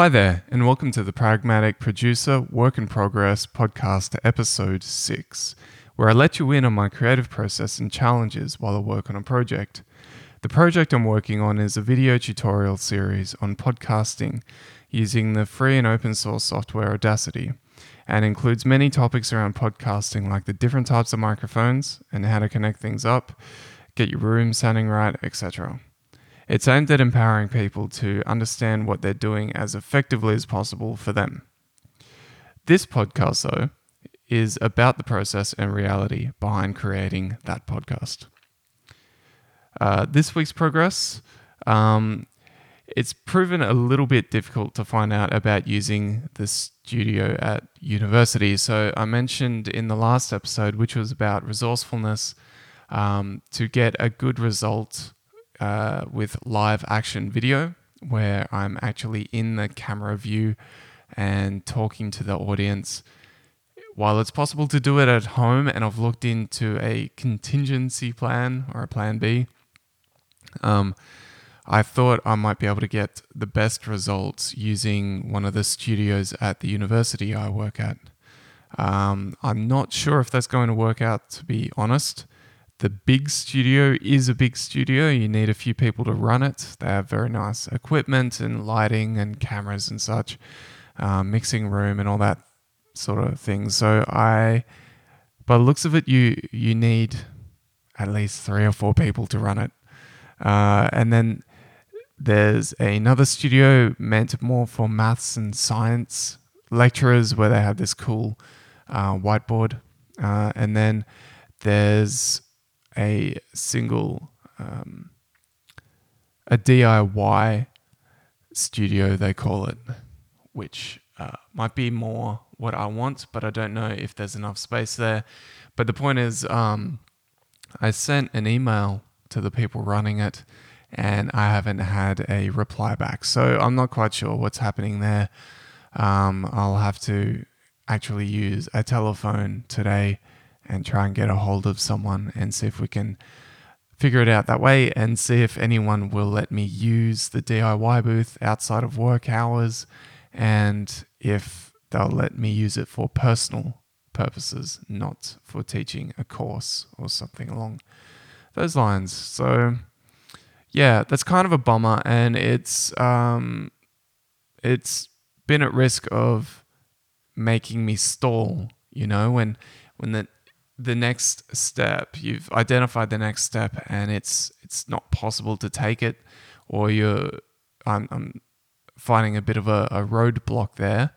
Hi there, and welcome to the Pragmatic Producer Work in Progress podcast, episode 6, where I let you in on my creative process and challenges while I work on a project. The project I'm working on is a video tutorial series on podcasting using the free and open source software Audacity, and includes many topics around podcasting like the different types of microphones and how to connect things up, get your room sounding right, etc. It's aimed at empowering people to understand what they're doing as effectively as possible for them. This podcast, though, is about the process and reality behind creating that podcast. Uh, this week's progress, um, it's proven a little bit difficult to find out about using the studio at university. So, I mentioned in the last episode, which was about resourcefulness, um, to get a good result uh, with live action video where I'm actually in the camera view and talking to the audience. While it's possible to do it at home, and I've looked into a contingency plan or a plan B, um, I thought I might be able to get the best results using one of the studios at the university I work at. Um, I'm not sure if that's going to work out, to be honest the big studio is a big studio. You need a few people to run it. They have very nice equipment and lighting and cameras and such, uh, mixing room and all that sort of thing. So I, by the looks of it, you you need at least three or four people to run it, uh, and then there's another studio meant more for maths and science lecturers where they have this cool uh, whiteboard, uh, and then there's a single um, a DIY studio they call it, which uh, might be more what I want, but I don't know if there's enough space there. But the point is, um, I sent an email to the people running it, and I haven't had a reply back. So I'm not quite sure what's happening there. Um, I'll have to actually use a telephone today and try and get a hold of someone and see if we can figure it out that way and see if anyone will let me use the DIY booth outside of work hours and if they'll let me use it for personal purposes, not for teaching a course or something along those lines. So, yeah, that's kind of a bummer, and it's um, it's been at risk of making me stall. You know, when when the the next step. You've identified the next step and it's it's not possible to take it or you're i'm, I'm finding a bit of a, a roadblock there.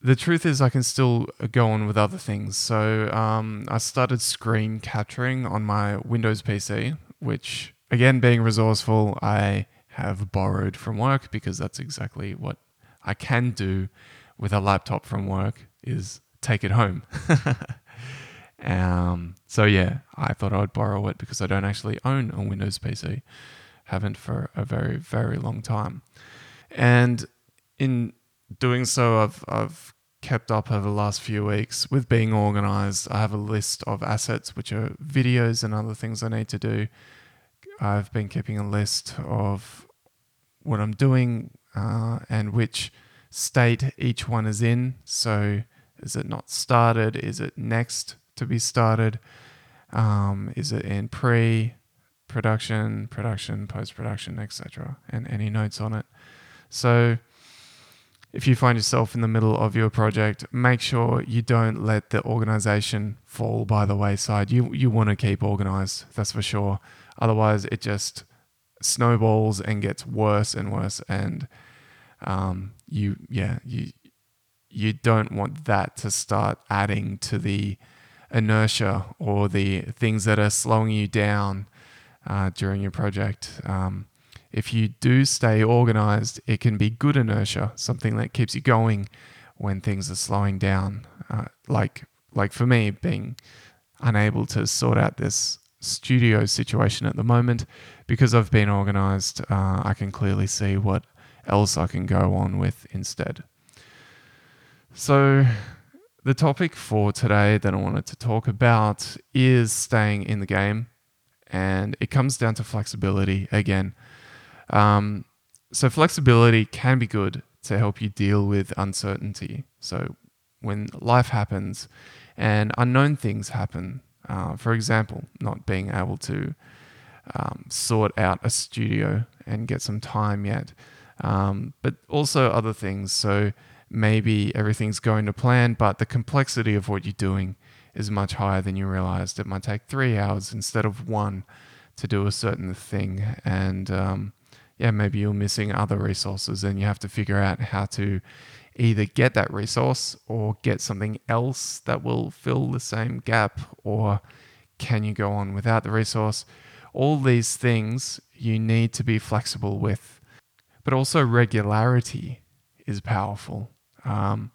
The truth is i can still go on with other things. So um, i started screen capturing on my windows pc which again being resourceful i have borrowed from work because that's exactly what i can do with a laptop from work is take it home Um, so yeah, I thought I would borrow it because I don't actually own a Windows PC. Haven't for a very, very long time. And in doing so, I've, I've kept up over the last few weeks with being organized. I have a list of assets, which are videos and other things I need to do. I've been keeping a list of what I'm doing uh, and which state each one is in. So, is it not started? Is it next? To be started? Um, is it in pre production, production, post production, etc., and any notes on it? So, if you find yourself in the middle of your project, make sure you don't let the organization fall by the wayside. You you want to keep organized, that's for sure. Otherwise, it just snowballs and gets worse and worse, and um, you yeah you you don't want that to start adding to the inertia or the things that are slowing you down uh, during your project. Um, if you do stay organized, it can be good inertia, something that keeps you going when things are slowing down. Uh, like like for me, being unable to sort out this studio situation at the moment because I've been organized, uh, I can clearly see what else I can go on with instead. So the topic for today that I wanted to talk about is staying in the game, and it comes down to flexibility again. Um, so flexibility can be good to help you deal with uncertainty. So when life happens and unknown things happen, uh, for example, not being able to um, sort out a studio and get some time yet, um, but also other things. So maybe everything's going to plan, but the complexity of what you're doing is much higher than you realized. It might take three hours instead of one to do a certain thing. And um, yeah, maybe you're missing other resources and you have to figure out how to either get that resource or get something else that will fill the same gap or can you go on without the resource? All these things you need to be flexible with. But also, regularity is powerful. Um,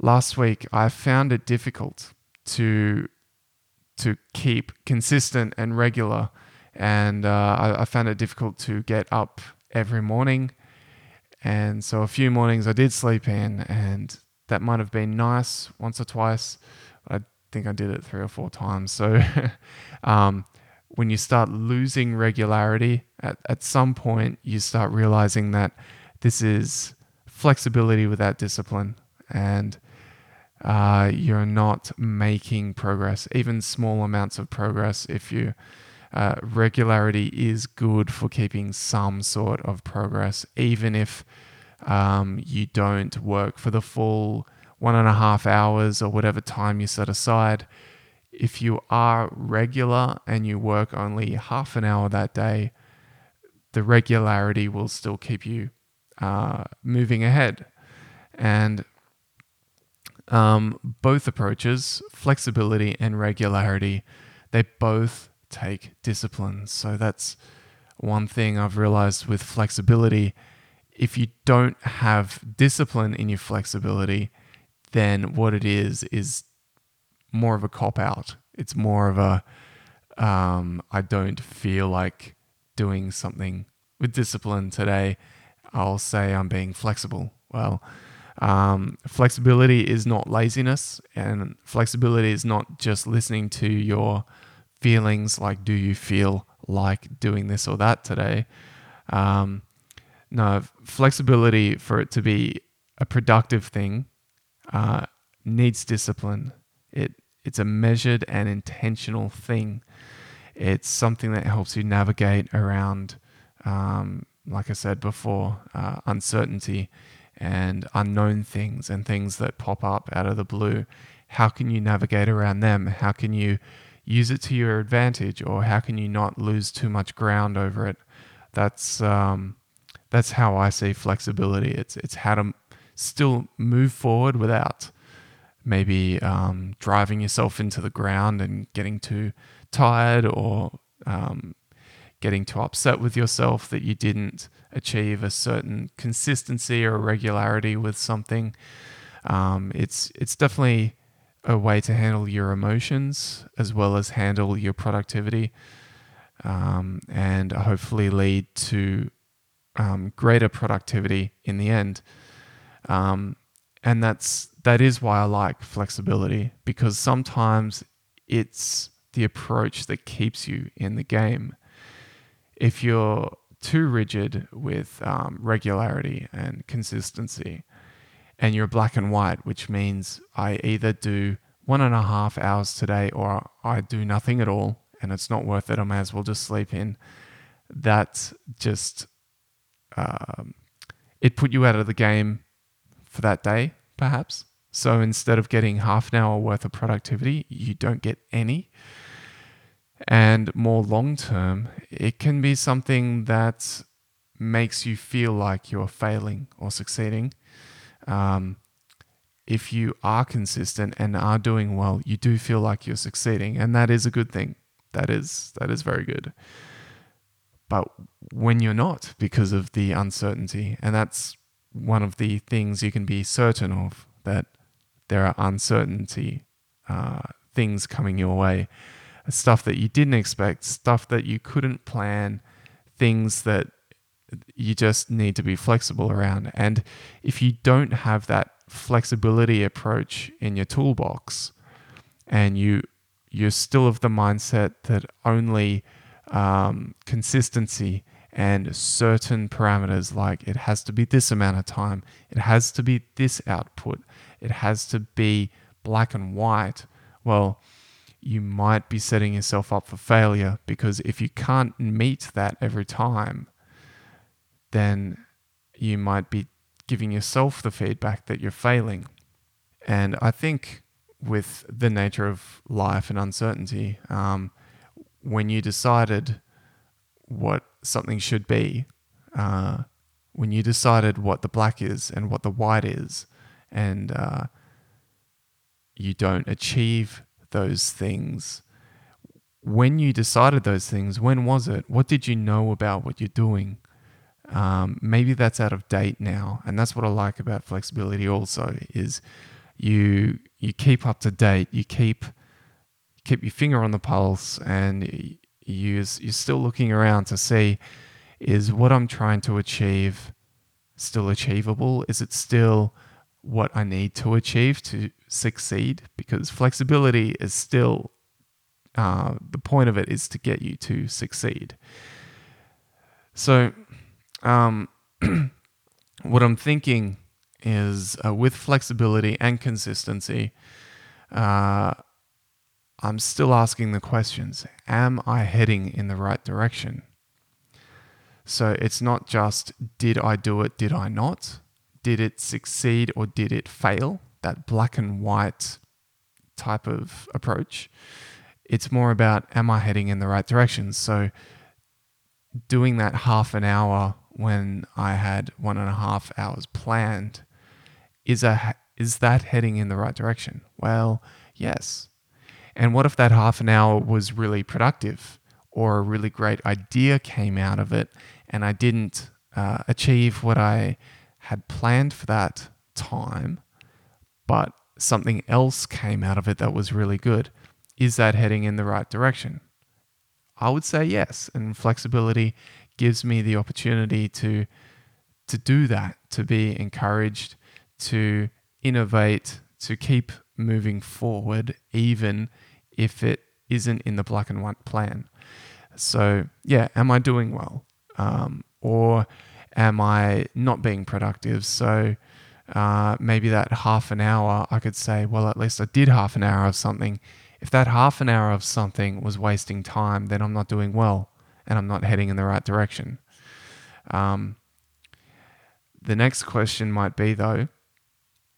last week, I found it difficult to to keep consistent and regular, and uh, I, I found it difficult to get up every morning. And so, a few mornings I did sleep in, and that might have been nice once or twice. I think I did it three or four times. So, um, when you start losing regularity, at, at some point you start realizing that this is flexibility without discipline and uh, you're not making progress, even small amounts of progress. If you uh, regularity is good for keeping some sort of progress, even if um, you don't work for the full one and a half hours or whatever time you set aside if you are regular and you work only half an hour that day, the regularity will still keep you uh, moving ahead. And um, both approaches, flexibility and regularity, they both take discipline. So that's one thing I've realized with flexibility. If you don't have discipline in your flexibility, then what it is is more of a cop out. It's more of a um, I don't feel like doing something with discipline today. I'll say I'm being flexible. Well, um, flexibility is not laziness, and flexibility is not just listening to your feelings like, do you feel like doing this or that today? Um, no, flexibility for it to be a productive thing uh, needs discipline. It it's a measured and intentional thing. It's something that helps you navigate around, um, like I said before, uh, uncertainty and unknown things and things that pop up out of the blue. How can you navigate around them? How can you use it to your advantage, or how can you not lose too much ground over it? That's um, that's how I see flexibility. It's it's how to still move forward without maybe um, driving yourself into the ground and getting too tired or um, getting too upset with yourself that you didn't achieve a certain consistency or regularity with something. Um, it's it's definitely a way to handle your emotions as well as handle your productivity, um, and hopefully lead to um, greater productivity in the end. Um, and that's that is why I like flexibility because sometimes it's the approach that keeps you in the game. If you're too rigid with um, regularity and consistency, and you're black and white, which means I either do one and a half hours today or I do nothing at all and it's not worth it, I may as well just sleep in. That just, um, it put you out of the game for that day, perhaps. So instead of getting half an hour worth of productivity, you don't get any. And more long term, it can be something that makes you feel like you're failing or succeeding. Um, if you are consistent and are doing well, you do feel like you're succeeding, and that is a good thing. That is that is very good. But when you're not, because of the uncertainty, and that's one of the things you can be certain of that there are uncertainty uh, things coming your way, stuff that you didn't expect, stuff that you couldn't plan, things that you just need to be flexible around. And if you don't have that flexibility approach in your toolbox, and you you're still of the mindset that only um, consistency and certain parameters like it has to be this amount of time, it has to be this output, it has to be black and white, well, you might be setting yourself up for failure because if you can't meet that every time, then you might be giving yourself the feedback that you're failing. And I think with the nature of life and uncertainty, um, when you decided what something should be, uh, when you decided what the black is and what the white is, and uh, you don't achieve those things, when you decided those things, when was it? What did you know about what you're doing? Um, maybe that's out of date now, and that's what I like about flexibility. Also, is you you keep up to date, you keep keep your finger on the pulse, and you you're still looking around to see is what I'm trying to achieve still achievable? Is it still what I need to achieve to succeed? Because flexibility is still uh, the point of it is to get you to succeed. So um, what I'm thinking is uh, with flexibility and consistency, uh, I'm still asking the questions Am I heading in the right direction? So it's not just did I do it, did I not? Did it succeed or did it fail? That black and white type of approach. It's more about am I heading in the right direction? So doing that half an hour when I had one and a half hours planned, is a is that heading in the right direction? Well, yes. And what if that half an hour was really productive or a really great idea came out of it and I didn't uh, achieve what I had planned for that time, but something else came out of it that was really good? Is that heading in the right direction? I would say yes. And flexibility gives me the opportunity to to do that, to be encouraged, to innovate, to keep moving forward, even if it isn't in the black and white plan. So, yeah, am I doing well? Um, or am I not being productive? So, uh, maybe that half an hour, I could say, well, at least I did half an hour of something. If that half an hour of something was wasting time, then I'm not doing well and I'm not heading in the right direction. Um, the next question might be, though,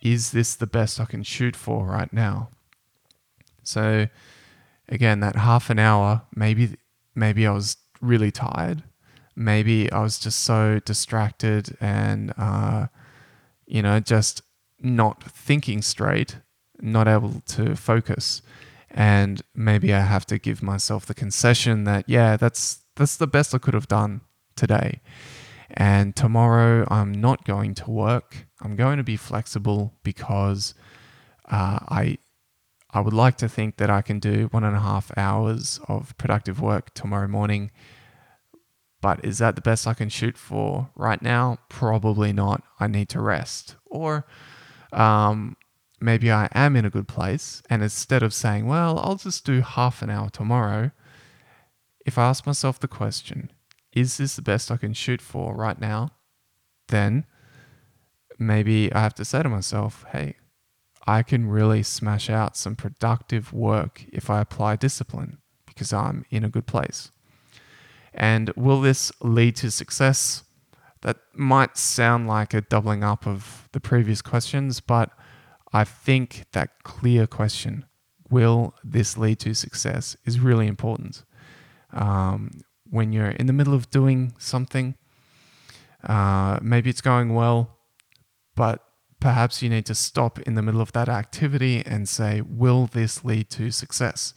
is this the best I can shoot for right now? So, again, that half an hour, maybe, maybe I was really tired. Maybe I was just so distracted and, uh, you know, just not thinking straight, not able to focus. And maybe I have to give myself the concession that, yeah, that's that's the best I could have done today. And tomorrow I'm not going to work. I'm going to be flexible because uh, I I would like to think that I can do one and a half hours of productive work tomorrow morning. But is that the best I can shoot for right now? Probably not. I need to rest. Or um, maybe I am in a good place. And instead of saying, well, I'll just do half an hour tomorrow, if I ask myself the question, is this the best I can shoot for right now? Then maybe I have to say to myself, hey, I can really smash out some productive work if I apply discipline because I'm in a good place. And will this lead to success? That might sound like a doubling up of the previous questions, but I think that clear question, will this lead to success, is really important um, when you're in the middle of doing something. Uh, maybe it's going well, but perhaps you need to stop in the middle of that activity and say, will this lead to success?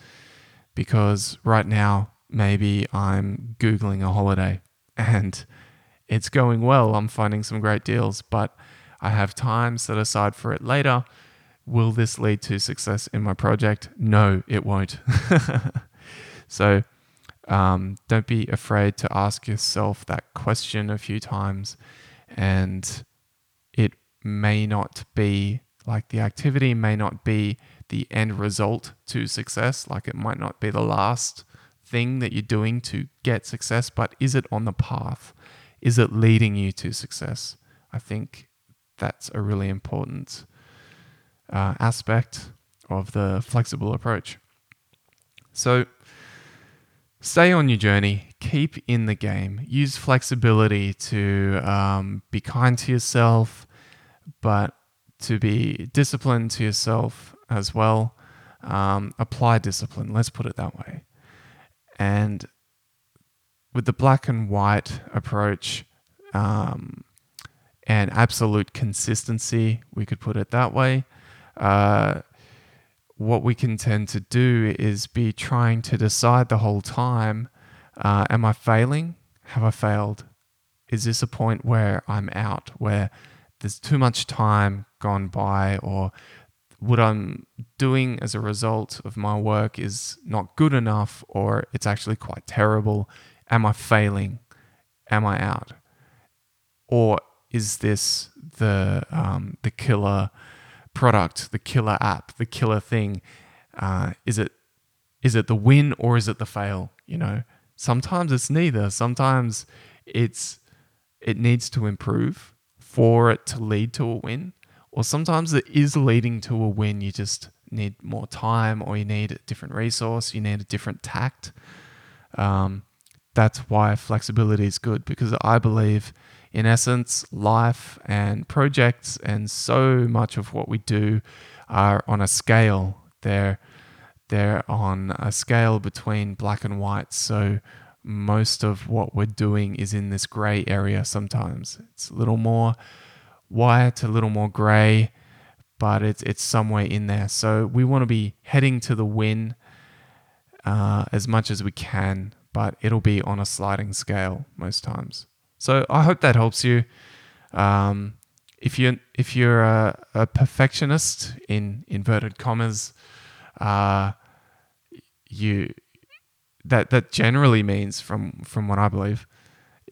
Because right now, maybe I'm Googling a holiday and it's going well. I'm finding some great deals, but I have time set aside for it later. Will this lead to success in my project? No, it won't. so um, don't be afraid to ask yourself that question a few times, and it may not be like the activity may not be the end result to success, like it might not be the last thing that you're doing to get success, but is it on the path? Is it leading you to success? I think that's a really important uh, aspect of the flexible approach. So, stay on your journey, keep in the game, use flexibility to um, be kind to yourself, but to be disciplined to yourself as well. Um, apply discipline, let's put it that way. And with the black and white approach um, and absolute consistency, we could put it that way. Uh, what we can tend to do is be trying to decide the whole time uh, am I failing? Have I failed? Is this a point where I'm out, where there's too much time gone by, or what I'm doing as a result of my work is not good enough, or it's actually quite terrible? Am I failing? Am I out? Or is this the um, the killer product, the killer app, the killer thing? Uh, is it is it the win or is it the fail? You know, sometimes it's neither. Sometimes it's it needs to improve for it to lead to a win, or sometimes it is leading to a win. You just need more time, or you need a different resource, you need a different tact. Um, that's why flexibility is good because I believe in essence, life and projects and so much of what we do are on a scale. They're they're on a scale between black and white. So most of what we're doing is in this gray area sometimes. It's a little more white, a little more gray, but it's it's somewhere in there. So we want to be heading to the win uh, as much as we can, but it'll be on a sliding scale most times. So I hope that helps you. Um, if you if you're a, a, perfectionist in inverted commas, uh, you that that generally means from from what I believe,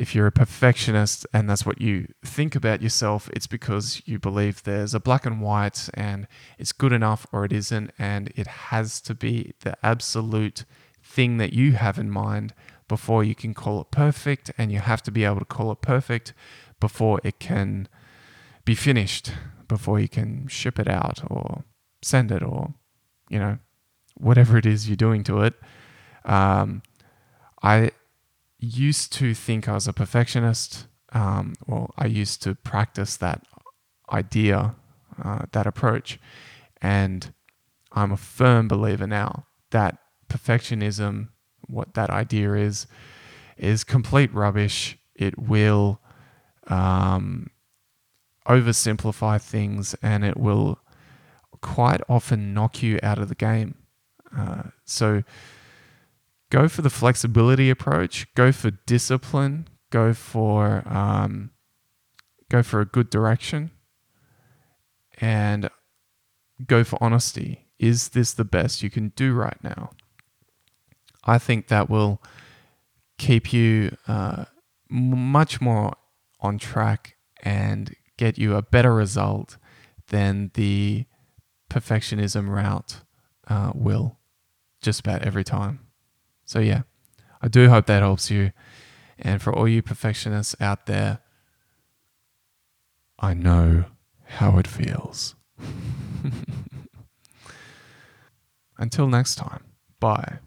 if you're a perfectionist and that's what you think about yourself, it's because you believe there's a black and white and it's good enough or it isn't, and it has to be the absolute thing that you have in mind before you can call it perfect, and you have to be able to call it perfect before it can be finished, before you can ship it out or send it or, you know, whatever it is you're doing to it. Um, I used to think I was a perfectionist. Um, well, I used to practice that idea, uh, that approach. And I'm a firm believer now that perfectionism what that idea is, is complete rubbish. It will um, oversimplify things and it will quite often knock you out of the game. Uh, so go for the flexibility approach, go for discipline, go for um, go for a good direction, and go for honesty. Is this the best you can do right now? I think that will keep you uh, much more on track and get you a better result than the perfectionism route uh, will just about every time. So, yeah, I do hope that helps you. And for all you perfectionists out there, I know how it feels. Until next time, bye.